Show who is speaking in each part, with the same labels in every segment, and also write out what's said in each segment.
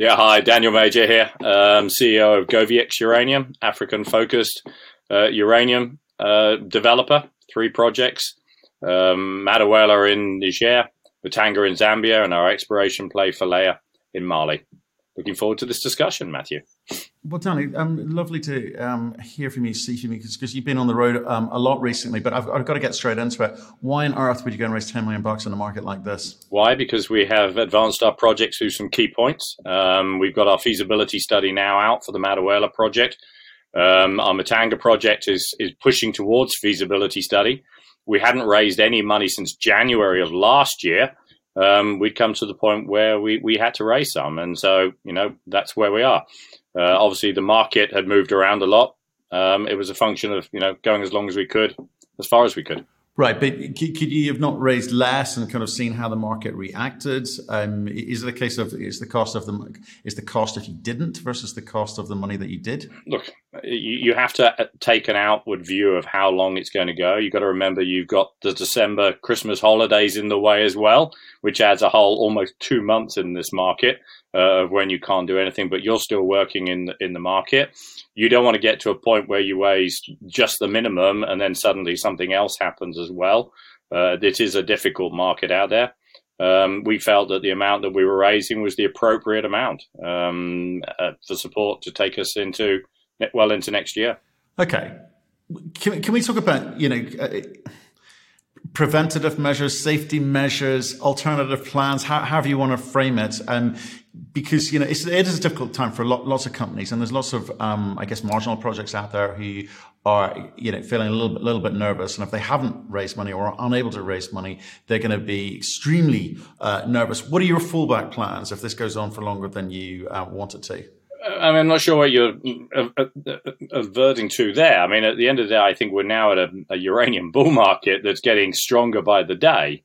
Speaker 1: Yeah, hi, Daniel Major here, um, CEO of GoviEx Uranium, African focused uh, uranium uh, developer, three projects, um, Madaouela in Niger, Mutanga in Zambia, and our exploration play Falea in Mali. Looking forward to this discussion, Matthew.
Speaker 2: Well, Danny, um, lovely to um, hear from you, see from you, because you've been on the road um, a lot recently. But I've, I've, got to get straight into it. Why on earth would you go and raise ten million bucks in a market like this?
Speaker 1: Why? Because we have advanced our projects through some key points. Um, we've got our feasibility study now out for the Madaouela project. Um, our Mutanga project is is pushing towards feasibility study. We hadn't raised any money since January of last year. Um, we'd come to the point where we, we had to raise some. And so, you know, that's where we are. Uh, obviously, the market had moved around a lot. Um, it was a function of you know going as long as we could, as far as we could.
Speaker 2: Right, but could you have not raised less and kind of seen how the market reacted? Um, is it a case of is the cost of the is the cost if you didn't versus the cost of the money that you did?
Speaker 1: Look, you have to uh, take an outward view of how long it's going to go. You've got to remember you've got the December Christmas holidays in the way as well, which adds a whole almost two months in this market uh, of when you can't do anything, but you're still working in in the market you don't want to get to a point where you raise just the minimum and then suddenly something else happens as well. Uh, it is a difficult market out there. Um, we felt that the amount that we were raising was the appropriate amount um, uh, for support to take us into well into next year.
Speaker 2: Okay, can, can we talk about you know uh, preventative measures, safety measures, alternative plans, how, however you want to frame it. Um, because, you know, it's, it is a difficult time for lot, lots of companies and there's lots of, um, I guess, marginal projects out there who are, you know, feeling a little bit, little bit nervous. And if they haven't raised money or are unable to raise money, they're going to be extremely uh, nervous. What are your fallback plans if this goes on for longer than you uh, want it to?
Speaker 1: I mean, I'm not sure what you're uh, uh, uh, averting to there. I mean, at the end of the day, I think we're now at a, a uranium bull market that's getting stronger by the day.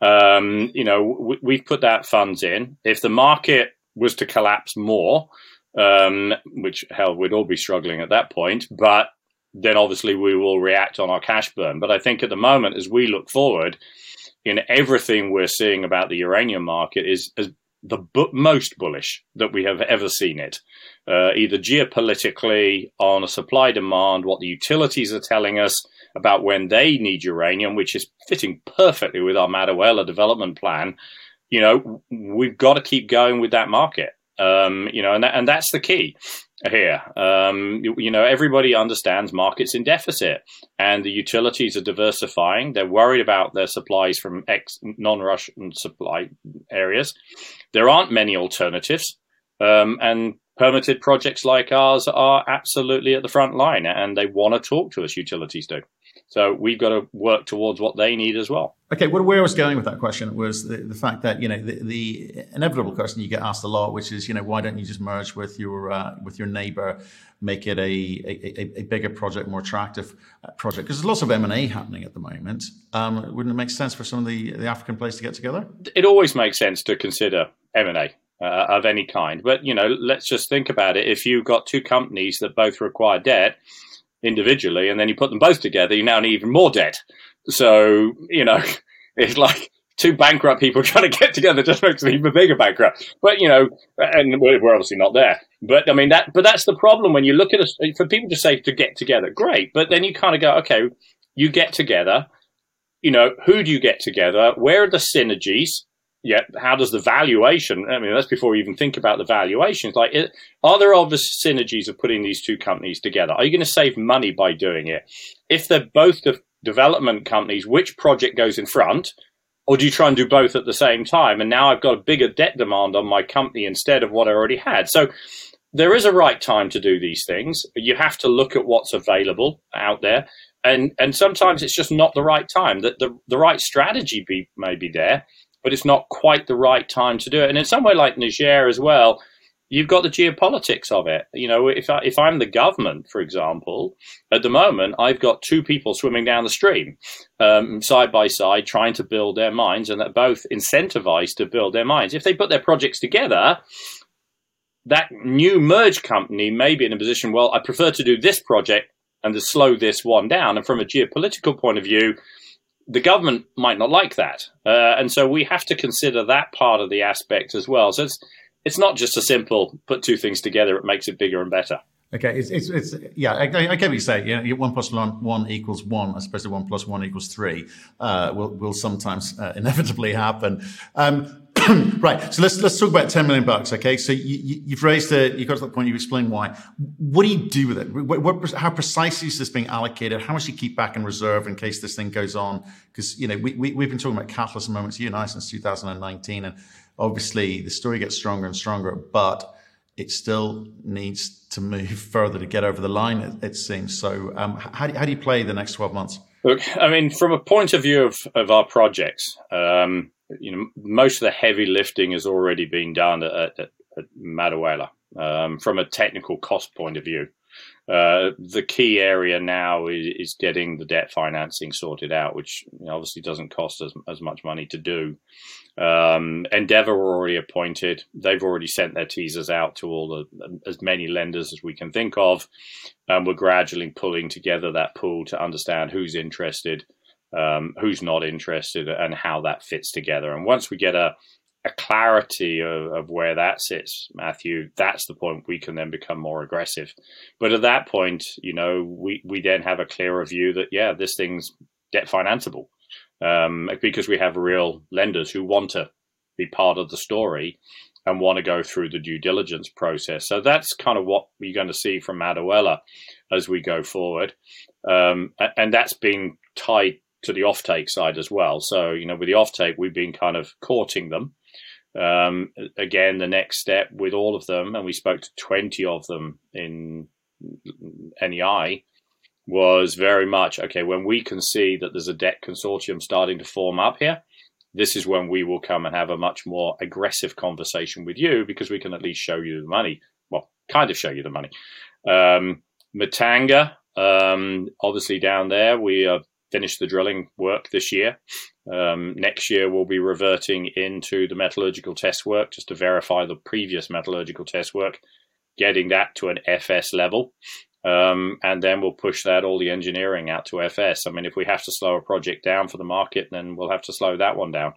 Speaker 1: Um, you know, we, have put that funds in. If the market was to collapse more, um, which hell, we'd all be struggling at that point, but then obviously we will react on our cash burn. But I think at the moment, as we look forward, in everything we're seeing about the uranium market is, is the bu- most bullish that we have ever seen it, uh, either geopolitically on a supply demand, what the utilities are telling us about when they need uranium, which is fitting perfectly with our Madaouela development plan. You know, we've got to keep going with that market. Um, you know, and that, and that's the key here. Um, you, you, know, everybody understands markets in deficit, and the utilities are diversifying. They're worried about their supplies from ex non-Russian supply areas. There aren't many alternatives, um, and permitted projects like ours are absolutely at the front line, and they want to talk to us. Utilities do. So we've got to work towards what they need as well.
Speaker 2: Okay, well, where I was going with that question was the, the fact that you know the, the, inevitable question you get asked a lot, which is you know why don't you just merge with your uh, with your neighbour, make it a, a, a bigger project, more attractive uh, project? Because there's lots of M and A happening at the moment. Um, wouldn't it make sense for some of the, the African players to get together?
Speaker 1: It always makes sense to consider M and A. Uh, of any kind, but you know, let's just think about it. If you've got two companies that both require debt, individually, and then you put them both together, you now need even more debt. So, you know, it's like two bankrupt people trying to get together just makes an even bigger bankrupt. But, you know, and we're obviously not there. But I mean, that, but that's the problem when you look at us, for people to say to get together, great. But then you kind of go, okay, you get together, you know, who do you get together? Where are the synergies? Yet how does the valuation i mean that's before we even think about the valuations. Like are there obvious synergies of putting these two companies together? Are you going to save money by doing it? If they're both de- development companies which project goes in front? Or do you try and do both at the same time? And now i've got a bigger debt demand on my company instead of what i already had. So there is a right time to do these things. You have to look at what's available out there. And and sometimes it's just not the right time. That the, the right strategy be, may be there but it's not quite the right time to do it. And in somewhere like Niger as well, you've got the geopolitics of it. You know, if I, if I'm the government, for example, at the moment I've got two people swimming down the stream, um, side by side, trying to build their mines, and they're both incentivized to build their mines. If they put their projects together, that new merge company may be in a position. Well, I prefer to do this project and to slow this one down. And from a geopolitical point of view, the government might not like that, uh, and so we have to consider that part of the aspect as well. So it's it's not just a simple put two things together; it makes it bigger and better.
Speaker 2: Okay, it's, it's, it's yeah, I, I, get what you say. Yeah, one plus one, one equals one, to one plus one equals three, uh, will will sometimes uh, inevitably happen. Um, right. So let's let's talk about ten million bucks. Okay. So you, have raised it. You got to that point. You've explained why. What do you do with it? What, what, how precisely is this being allocated? How much do you keep back in reserve in case this thing goes on? Because you know we, we we've been talking about catalyst moments you and I since 2019, and obviously the story gets stronger and stronger, but it still needs to move further to get over the line. It, it seems. So um, how, how do you play the next 12 months?
Speaker 1: Look, I mean, from a point of view of, of our projects, um, you know, most of the heavy lifting has already been done at, at, at um, from a technical cost point of view. Uh, the key area now is, is, getting the debt financing sorted out, which obviously doesn't cost as, as much money to do. Um, Endeavour were already appointed. They've already sent their teasers out to all the as many lenders as we can think of, and we're gradually pulling together that pool to understand who's interested, um, who's not interested, and how that fits together. And once we get a a clarity of, of, where that sits, Matthew, that's the point we can then become more aggressive. But at that point, you know, we, we then have a clearer view that, yeah, this thing's debt financeable um, because we have real lenders who want to be part of the story and want to go through the due diligence process. So that's kind of what we're going to see from Madaouela as we go forward. Um, and that's been tied to the offtake side as well. So, you know, with the offtake, we've been kind of courting them. Um, again, the next step with all of them, and we spoke to 20 of them in NEI, was very much okay, when we can see that there's a debt consortium starting to form up here, this is when we will come and have a much more aggressive conversation with you because we can at least show you the money. Well, kind of show you the money. Um, Mutanga, um, obviously down there, we have finished the drilling work this year. Um, next year, we'll be reverting into the metallurgical test work just to verify the previous metallurgical test work, getting that to an FS level. Um, and then we'll push that all the engineering out to FS. I mean, if we have to slow a project down for the market, then we'll have to slow that one down.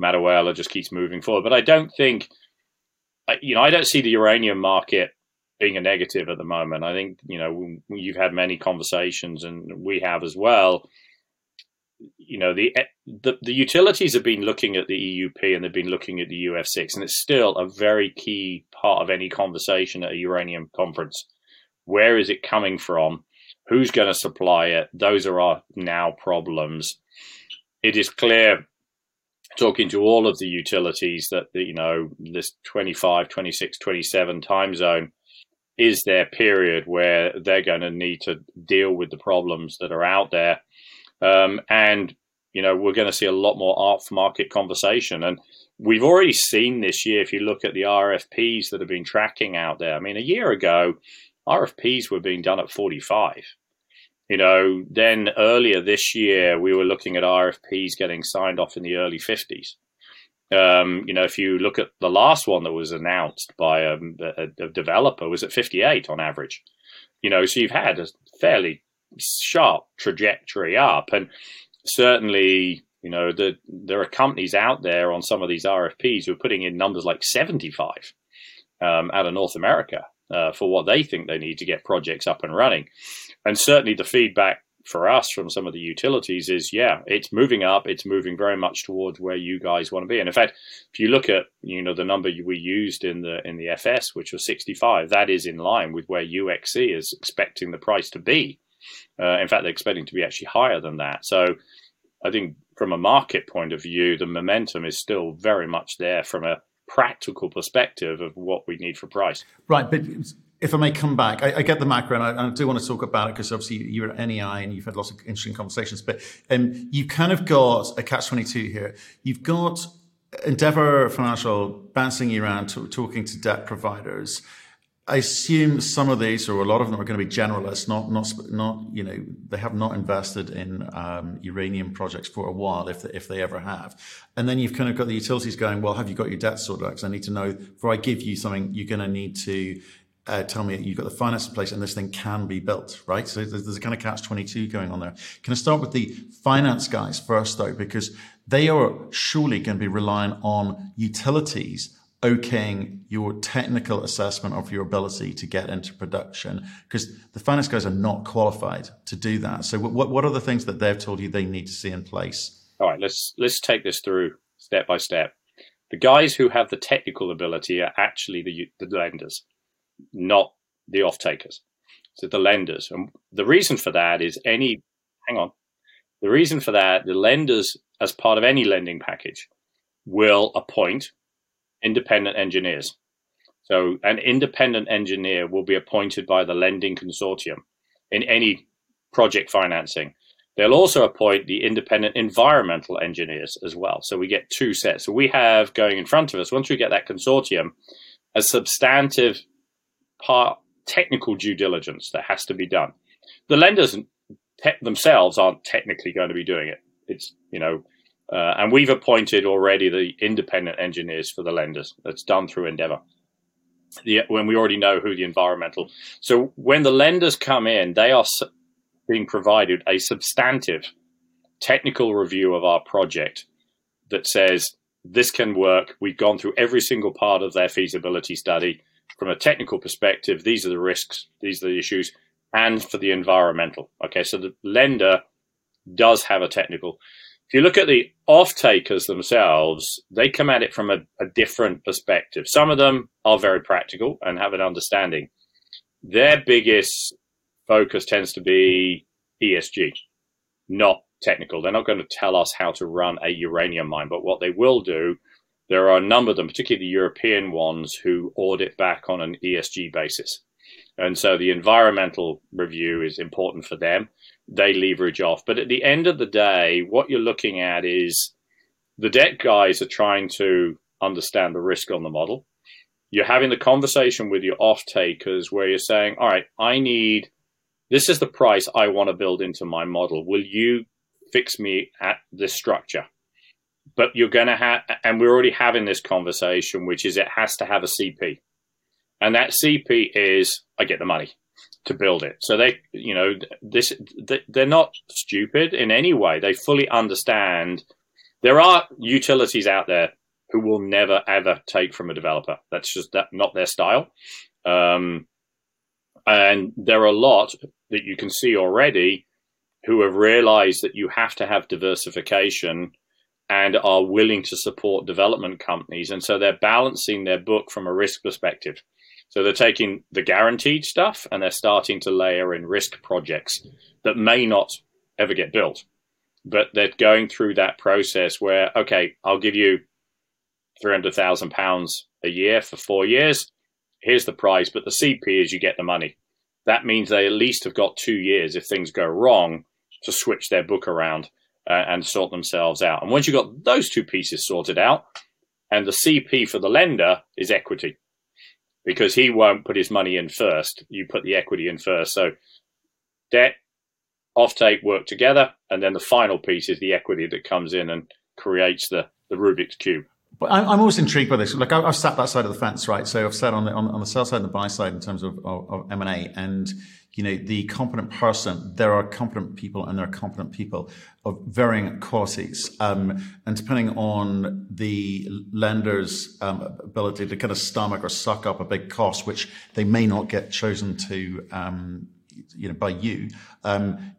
Speaker 1: Madaouela just keeps moving forward. But I don't think, you know, I don't see the uranium market being a negative at the moment. I think, you know, you've had many conversations and we have as well you know the, the the utilities have been looking at the EUP and they've been looking at the UF6, and it's still a very key part of any conversation at a uranium conference. Where is it coming from? Who's going to supply it? Those are our now problems. It is clear, talking to all of the utilities, that you know this 25, 26, 27 time zone is their period where they're going to need to deal with the problems that are out there um, and, you know, we're going to see a lot more off market conversation. And we've already seen this year, if you look at the RFPs that have been tracking out there, I mean, a year ago, RFPs were being done at 45. You know, then earlier this year, we were looking at RFPs getting signed off in the early 50s. Um, you know, if you look at the last one that was announced by a, a, a developer, was at 58 on average. You know, so you've had a fairly sharp trajectory up. And certainly, you know, the, there are companies out there on some of these RFPs who are putting in numbers like 75 um, out of North America uh, for what they think they need to get projects up and running. And certainly the feedback for us from some of the utilities is yeah it's moving up it's moving very much towards where you guys want to be and in fact if you look at you know the number we used in the in the fs which was 65 that is in line with where uxc is expecting the price to be uh, in fact, they're expecting to be actually higher than that. So I think from a market point of view, the momentum is still very much there from a practical perspective of what we need for price.
Speaker 2: Right, but if I may come back, I, I get the macro, and I, I, do want to talk about it because obviously you're at NEI and you've had lots of interesting conversations. But um, you've kind of got a catch twenty two here. You've got Endeavour Financial bouncing you around, to, talking to debt providers. I assume some of these, or a lot of them, are going to be generalists. Not, not, not. You know, they have not invested in um, uranium projects for a while, if they, if they ever have. And then you've kind of got the utilities going. Well, have you got your debt sorted out? Because I need to know before I give you something, you're going to need to uh, tell me you've got the finance in place and this thing can be built, right? So there's, there's a kind of catch 22 going on there. Can I start with the finance guys first, though? Because they are surely going to be relying on utilities okaying your technical assessment of your ability to get into production because the finance guys are not qualified to do that. So what what are the things that they've told you they need to see in place?
Speaker 1: All right, let's let's take this through step by step. The guys who have the technical ability are actually the the lenders, not the off takers. So the lenders, and the reason for that is any. Hang on, the reason for that, the lenders, as part of any lending package, will appoint independent engineers. So an independent engineer will be appointed by the lending consortium in any project financing. They'll also appoint the independent environmental engineers as well. So we get two sets. So we have going in front of us, once we get that consortium, a substantive part technical due diligence that has to be done. The lenders themselves aren't technically going to be doing it. It's, you know, uh, and we've appointed already the independent engineers for the lenders. That's done through Endeavour. The, when we already know who the environmental. So when the lenders come in, they are being provided a substantive technical review of our project that says this can work. We've gone through every single part of their feasibility study from a technical perspective. These are the risks, these are the issues, and for the environmental. Okay, so the lender does have a technical. If you look at the off takers themselves, they come at it from a, a different perspective. Some of them are very practical and have an understanding. Their biggest focus tends to be ESG, not technical. They're not going to tell us how to run a uranium mine, but what they will do, there are a number of them, particularly the European ones, who audit back on an ESG basis. And so the environmental review is important for them they leverage off. But at the end of the day, what you're looking at is the debt guys are trying to understand the risk on the model. You're having the conversation with your off takers where you're saying, all right, I need this is the price I want to build into my model. Will you fix me at this structure? But you're going to have, and we're already having this conversation, which is it has to have a CP. And that CP is, I get the money to build it. So they, you know, this they're not stupid in any way. They fully understand. There are utilities out there who will never ever take from a developer. That's just that, not their style. Um, and there are a lot that you can see already who have realized that you have to have diversification and are willing to support development companies. And so they're balancing their book from a risk perspective. So they're taking the guaranteed stuff and they're starting to layer in risk projects that may not ever get built. But they're going through that process where, okay, I'll give you £300,000 a year for four years. Here's the price, but the CP is you get the money. That means they at least have got two years if things go wrong to switch their book around uh, and sort themselves out. And once you've got those two pieces sorted out, and the CP for the lender is equity because he won't put his money in first. You put the equity in first. So debt, offtake work together, and then the final piece is the equity that comes in and creates the, the Rubik's cube.
Speaker 2: But I'm always intrigued by this. Like I've sat that side of the fence, right? So I've sat on the on, on the sell side and the buy side in terms of, of, of M and A, and you know the competent person. There are competent people, and there are competent people of varying qualities, um, and depending on the lender's um, ability to kind of stomach or suck up a big cost, which they may not get chosen to, um, you know, by you um,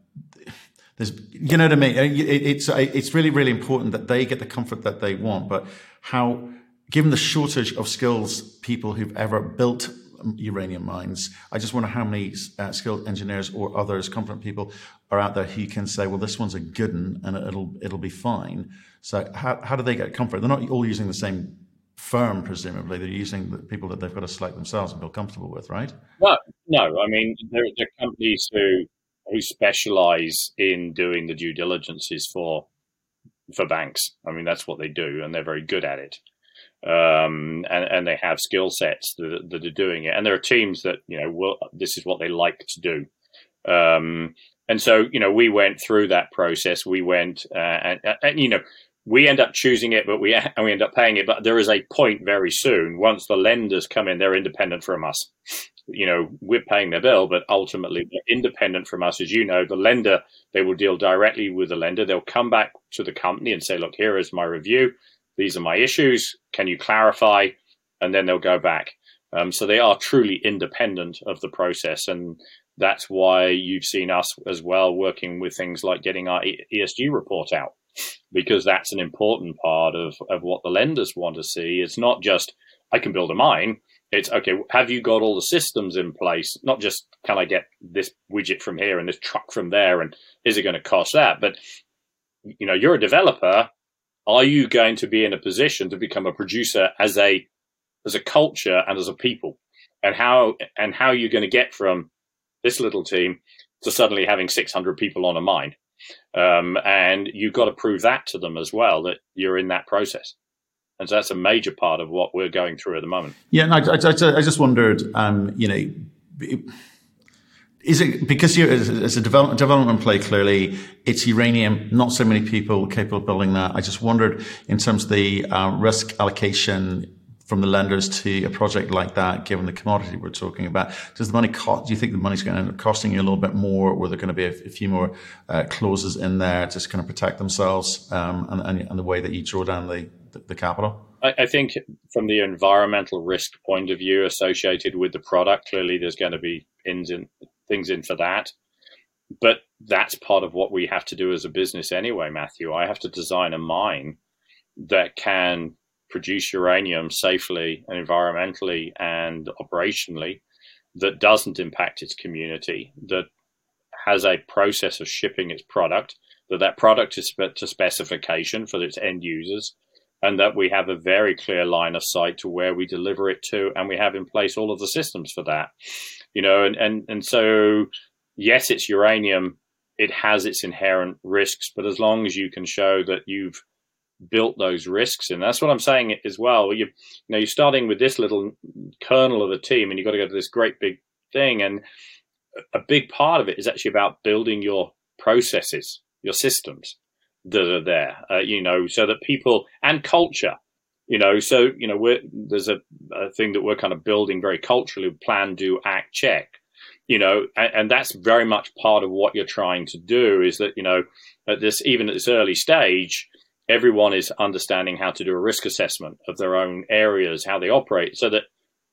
Speaker 2: there's, you know what I mean? It's, it's really, really important that they get the comfort that they want, but how, given the shortage of skills people who've ever built uranium mines, I just wonder how many uh, skilled engineers or others, competent people, are out there who can say, "Well, this one's a good one, and it'll it'll be fine." So, how how do they get comfort? They're not all using the same firm, presumably. They're using the people that they've got to select themselves and feel comfortable with, right?
Speaker 1: No, no. I mean, there, there are companies who who specialize in doing the due diligences for for banks. I mean, that's what they do, and they're very good at it. Um, and, and they have skill sets that, that, are doing it. And there are teams that you know, will, this is what they like to do. Um, and so, you know, we went through that process. We went, uh, and, and, you know, we end up choosing it, but we and we end up paying it. But there is a point very soon once the lenders come in, they're independent from us you know, we're paying their bill, but ultimately they're independent from us. As you know, the lender, they will deal directly with the lender. They'll come back to the company and say, look, here is my review. These are my issues. Can you clarify? and then they'll go back. Um, so they are truly independent of the process, and that's why you've seen us as well working with things like getting our ESG report out, because that's an important part of, of what the lenders want to see. It's not just I can build a mine. It's okay. Have you got all the systems in place? Not just can I get this widget from here and this truck from there, and is it going to cost that? But you know, you're a developer. Are you going to be in a position to become a producer as a as a culture and as a people? And how and how are you going to get from this little team to suddenly having 600 people on a mine? Um, and you've got to prove that to them as well that you're in that process. And so that's a major part of what we're going through at the moment.
Speaker 2: Yeah, and I, I, I just wondered, um, you know, is it because you're as a development, development play? Clearly, it's uranium. Not so many people capable of building that. I just wondered, in terms of the uh, risk allocation from the lenders to a project like that, given the commodity we're talking about, does the money cost? Do you think the money's going to end up costing you a little bit more, or are there going to be a, a few more uh, clauses in there to kind of protect themselves um, and, and, and, the way that you draw down the, the, capital?
Speaker 1: I, think from the environmental risk point of view associated with the product, clearly there's going to be things in for that. But that's part of what we have to do as a business anyway, Matthew. I have to design a mine that can produce uranium safely and environmentally and operationally that doesn't impact its community, that has a process of shipping its product, that that product is to specification for its end users, and that we have a very clear line of sight to where we deliver it to, and we have in place all of the systems for that. You know, and and and so yes, it's uranium. It has its inherent risks, but as long as you can show that you've built those risks and that's what i'm saying as well you, you know you're starting with this little kernel of a team and you've got to go to this great big thing and a big part of it is actually about building your processes your systems that are there uh, you know so that people and culture you know so you know we're there's a, a thing that we're kind of building very culturally plan do act check you know and, and, that's very much part of what you're trying to do is that you know at this even at this early stage everyone is understanding how to do a risk assessment of their own areas, how they operate, so that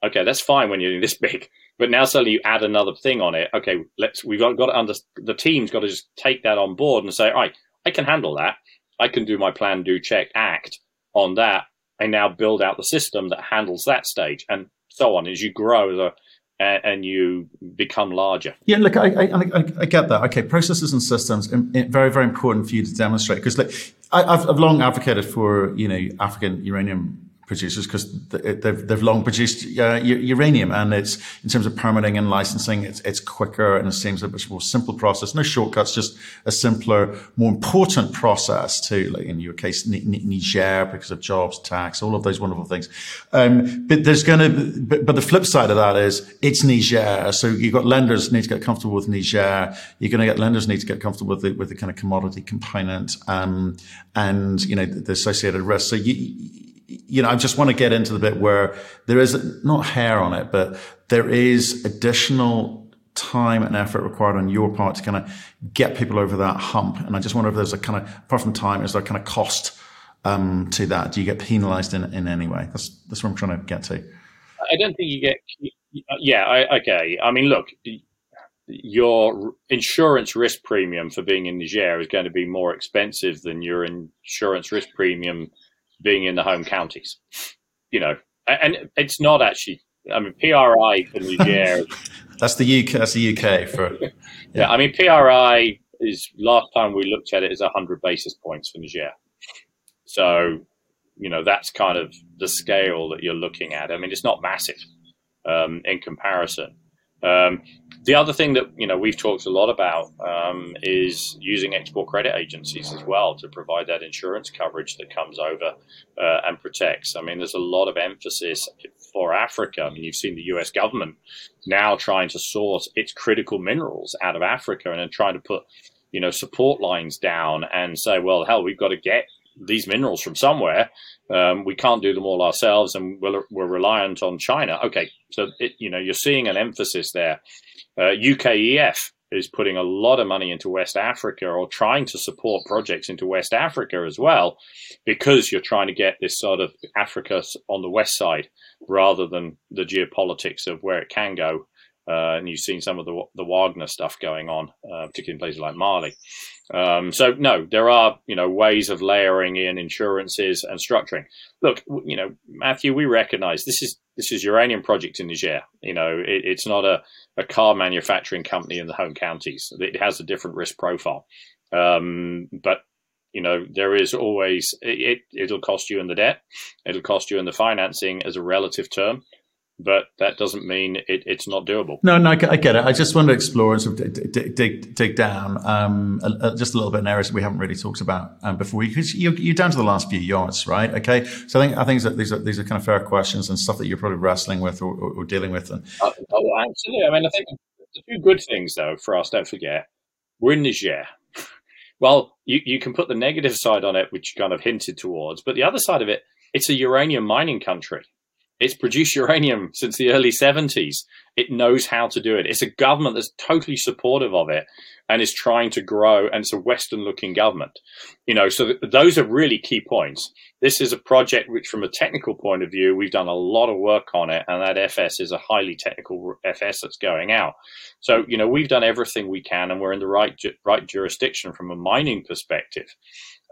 Speaker 1: okay, that's fine when you're this big, but now suddenly you add another thing on it. Okay, let's we've got, got to under the team's got to just take that on board and say, all right, I can handle that. I can do my plan, do, check, act on that. I now build out the system that handles that stage, and so on as you grow the and you become larger.
Speaker 2: Yeah, look, I, I, I, get that. Okay, processes and systems, very, very important for you to demonstrate because like, I've, I've long advocated for you know African uranium producers because they've, they've long produced uh, uranium and it's in terms of permitting and licensing it's, it's quicker and it seems a much more simple process. No shortcuts just a simpler more important process too like in your case Niger because of jobs tax all of those wonderful things. Um, but there's going to but, but, the flip side of that is it's Niger so you've got lenders need to get comfortable with Niger. You're going to get lenders need to get comfortable with the, with the kind of commodity component um, and you know the associated risks so you you know, I just want to get into the bit where there is not hair on it, but there is additional time and effort required on your part to kind of get people over that hump. And I just wonder if there's a kind of, apart from time, is there kind of cost um, to that? Do you get penalized in, in any way? That's, that's what I'm trying to get to.
Speaker 1: I don't think you get, yeah, I, okay. I mean, look, your insurance risk premium for being in Niger is going to be more expensive than your insurance risk premium being in the home counties. You know, and it's not actually. I mean, PRI for Niger.
Speaker 2: that's the UK. That's the UK for.
Speaker 1: Yeah. yeah, I mean, PRI is last time we looked at it is hundred basis points for Niger. So, you know, that's kind of the scale that you're looking at. I mean, it's not massive um, in comparison. Um, the other thing that you know we've talked a lot about um, is using export credit agencies as well to provide that insurance coverage that comes over uh, and protects. I mean, there's a lot of emphasis for Africa. I mean, you've seen the U.S. government now trying to source its critical minerals out of Africa and then trying to put you know support lines down and say, well, hell, we've got to get these minerals from somewhere. Um, we can't do them all ourselves, and we're, we're reliant on China. Okay, so it, you know you're seeing an emphasis there. Uh, UKEF is putting a lot of money into West Africa or trying to support projects into West Africa as well, because you're trying to get this sort of Africa on the west side rather than the geopolitics of where it can go. Uh, and you've seen some of the the Wagner stuff going on, uh, particularly in places like Mali. Um, so no, there are you know ways of layering in insurances and structuring. Look, you know, Matthew, we recognise this is this is uranium project in Niger. You know, it, it's not a a car manufacturing company in the home counties. It has a different risk profile. Um, but you know, there is always it, it'll cost you in the debt, it'll cost you in the financing as a relative term but that doesn't mean it, it's not doable.
Speaker 2: No, no, I get it. I just want to explore and sort of dig, dig, dig down um, a, a, just a little bit in areas that we haven't really talked about um, before. Because you're, you're, down to the last few yards, right? Okay, so I think I think that these are these are kind of fair questions and stuff that you're probably wrestling with or, or, or dealing with. And
Speaker 1: oh, oh, absolutely. I mean, I think a few good things though for us. Don't forget, we're in Niger. Well, you, you can put the negative side on it, which you kind of hinted towards, but the other side of it, it's a uranium mining country. It's produced uranium since the early 70s. It knows how to do it. It's a government that's totally supportive of it and is trying to grow. And it's a Western looking government. You know, so th- those are really key points. This is a project which, from a technical point of view, we've done a lot of work on it. And that FS is a highly technical FS that's going out. So, you know, we've done everything we can and we're in the right, ju- right jurisdiction from a mining perspective.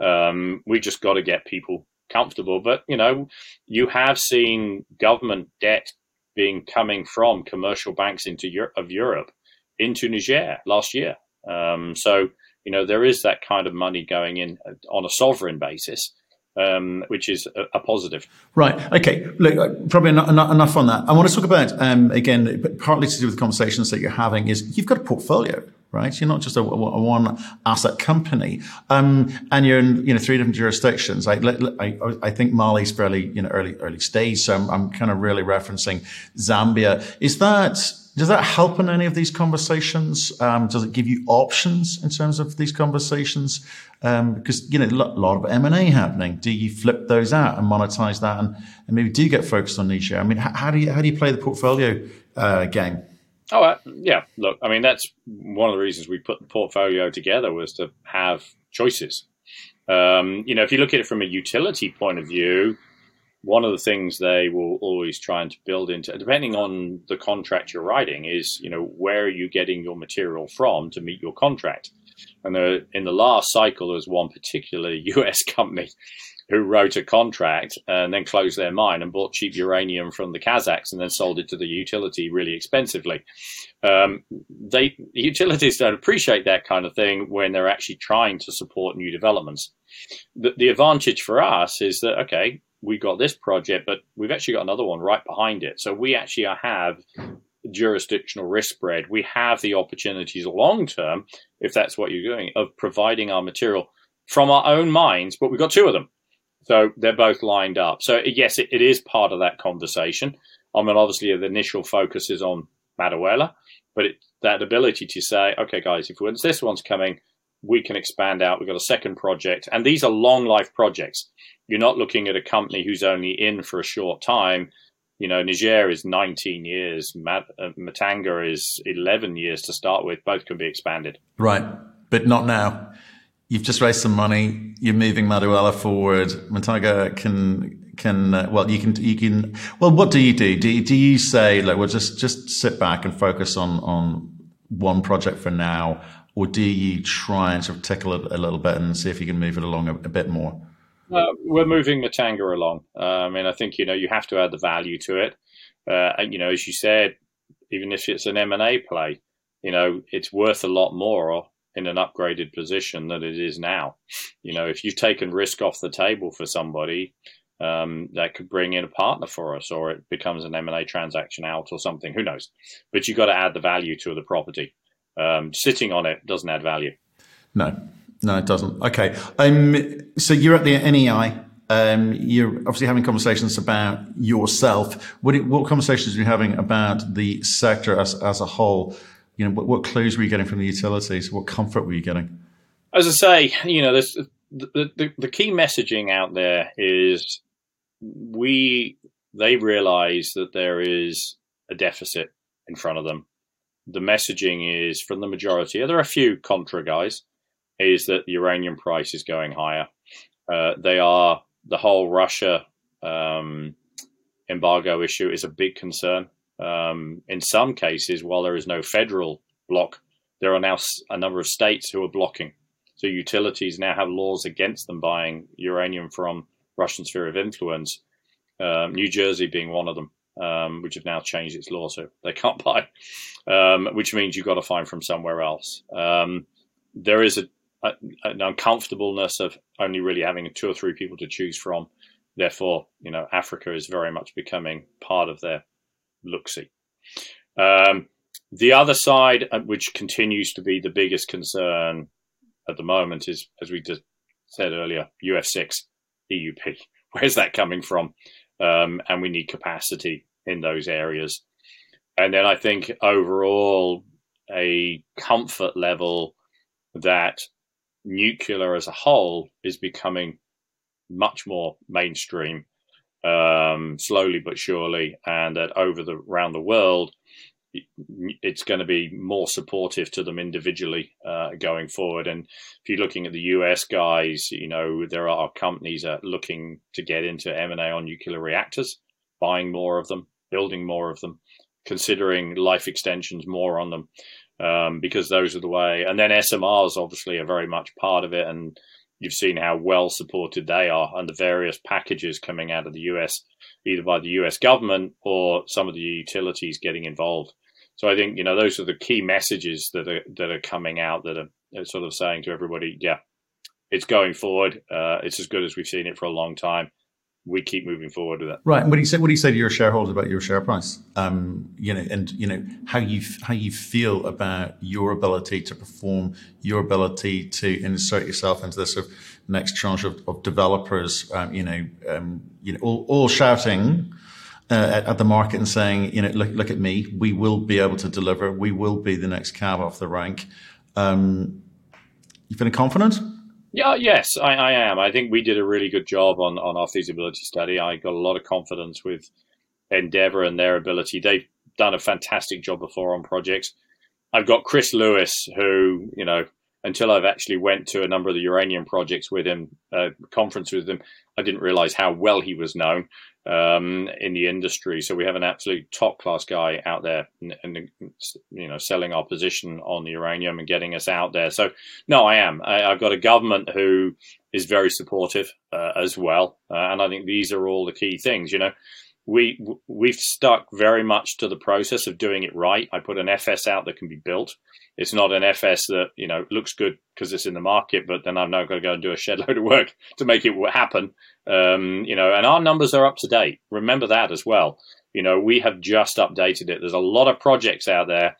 Speaker 1: Um, we just got to get people comfortable. But you know, you have seen government debt being coming from commercial banks into Europe, of Europe into Niger last year. Um, so you know there is that kind of money going in uh, on a sovereign basis. Um, which is a, a, positive.
Speaker 2: Right. Okay. Look, uh, probably not, not enough on that. I want to talk about um, again, partly to do with conversations that you're having. Is you've got a portfolio, right? You're not just a, a one asset company, um, and you're in you know three different jurisdictions. I, I, I think Mali's fairly you know early early stage, so I'm, I'm kind of really referencing Zambia. Is that does that help in any of these conversations? Um, does it give you options in terms of these conversations? Um, because you know a lot of M and A happening. Do you flip those out and monetize that, and, and maybe do you get focused on Niger? I mean, how, how do you how do you play the portfolio uh, game?
Speaker 1: Oh, uh, yeah. Look, I mean, that's one of the reasons we put the portfolio together was to have choices. Um, you know, if you look at it from a utility point of view, one of the things they will always try and build into, depending on the contract you're writing, is you know where are you getting your material from to meet your contract. And in the last cycle, there was one particular U.S. company who wrote a contract and then closed their mine and bought cheap uranium from the Kazakhs and then sold it to the utility really expensively. Um, they utilities don't appreciate that kind of thing when they're actually trying to support new developments. The, the advantage for us is that okay, we got this project, but we've actually got another one right behind it. So we actually have jurisdictional risk spread. We have the opportunities long term, if that's what you're doing, of providing our material from our own mines, but we've got two of them. So they're both lined up. So yes, it, it is part of that conversation. I mean, obviously the initial focus is on Madaouela, but it, that ability to say, okay, guys, if once this one's coming, we can expand out. We've got a second project, and these are long life projects. You're not looking at a company who's only in for a short time. You know, Niger is 19 years, uh, Mutanga is 11 years to start with. Both can be expanded.
Speaker 2: Right, but not now you've just raised some money. You're moving Madaouela forward. Mutanga can can uh, well you can you can well what do you do? Do you, do you say like well just just sit back and focus on on one project for now, or do you try and sort of tickle it a little bit and see if you can move it along a, a bit more?
Speaker 1: Uh, we're moving Mutanga along. Uh, I mean, I think you know you have to add the value to it. Uh, and, you know, as you said, even if it's an M and A play, you know, it's worth a lot more in an upgraded position than it is now. You know, if you've taken risk off the table for somebody, um, that could bring in a partner for us, or it becomes an M and A transaction out, or something. Who knows? But you've got to add the value to the property. Um, sitting on it doesn't add value.
Speaker 2: No, no, it doesn't. Okay. Um, so you're at the NEI. Um, you're obviously having conversations about yourself. What, what conversations are you having about the sector as, as a whole? You know, what, what clues were you getting from the utilities? What comfort were you getting?
Speaker 1: As I say, you know, the, the, the key messaging out there is we they realize that there is a deficit in front of them. the messaging is from the majority. There are a few contra guys. Is that the uranium price is going higher? Uh, they are the whole Russia um, embargo issue is a big concern. Um, in some cases, while there is no federal block, there are now a number of states who are blocking. So utilities now have laws against them buying uranium from Russian sphere of influence. Um, New Jersey being one of them um, which have now changed its law, so they can't buy, um, which means you've got to find from somewhere else. Um, there is a, a, an uncomfortableness of only really having two or three people to choose from. Therefore, you know, Africa is very much becoming part of their look-see. Um, the other side, uh, which continues to be the biggest concern at the moment, is, as we just said earlier, UF6 EUP. Where's that coming from? Um, and we need capacity in those areas. And then I think overall, a comfort level that nuclear as a whole is becoming much more mainstream, um, slowly but surely, and that over the around the world, it's going to be more supportive to them individually uh, going forward. And if you're looking at the US guys, you know there are companies that are looking to get into M and A on nuclear reactors, buying more of them building more of them, considering life extensions more on them, um, because those are the way. And then SMRs obviously are very much part of it, and you've seen how well supported they are under various packages coming out of the US, either by the US government or some of the utilities getting involved. So I think you know those are the key messages that are that are coming out that are, sort of saying to everybody, yeah, it's going forward. Uh, it's as good as we've seen it for a long time we keep moving forward with it.
Speaker 2: Right. And what do you say? What do you say to your shareholders about your share price? Um, you know, and you know how you how you feel about your ability to perform, your ability to insert yourself into this sort of next tranche of, of developers. Um, you know, um, you know, all, all shouting. Uh, at, at, the market and saying, you know, look, look at me. We will be able to deliver. We will be the next cab off the rank. Um, you feeling confident?
Speaker 1: Yeah, yes, I, I, am. I think we did a really good job on, on our feasibility study. I got a lot of confidence with Endeavour and their ability. They've done a fantastic job before on projects. I've got Chris Lewis, who you know, until I've actually went to a number of the uranium projects with him, uh, conference with him, I didn't realize how well he was known um, in the industry. So we have an absolute top class guy out there, and, and, you know, selling our position on the uranium and getting us out there. So no, I am. I, have got a government who is very supportive uh, as well, uh, and I think these are all the key things. You know, we we've stuck very much to the process of doing it right. I put an FS out that can be built. It's not an FS that you know looks good because it's in the market, but then I've now got to go and do a shed load of work to make it happen. Um, you know, and our numbers are up to date. Remember that as well. You know, we have just updated it. There's a lot of projects out there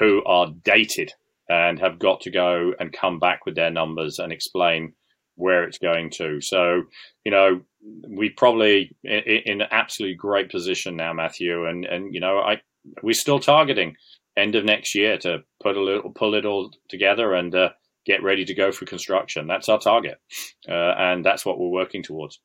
Speaker 1: who are dated and have got to go and come back with their numbers and explain where it's going to. So, you know, we probably in, in an absolutely great position now, Matthew, and and you know, I we're still targeting end of next year to put a little, pull it all together and uh, get ready to go for construction. That's our target, uh, and that's what we're working towards.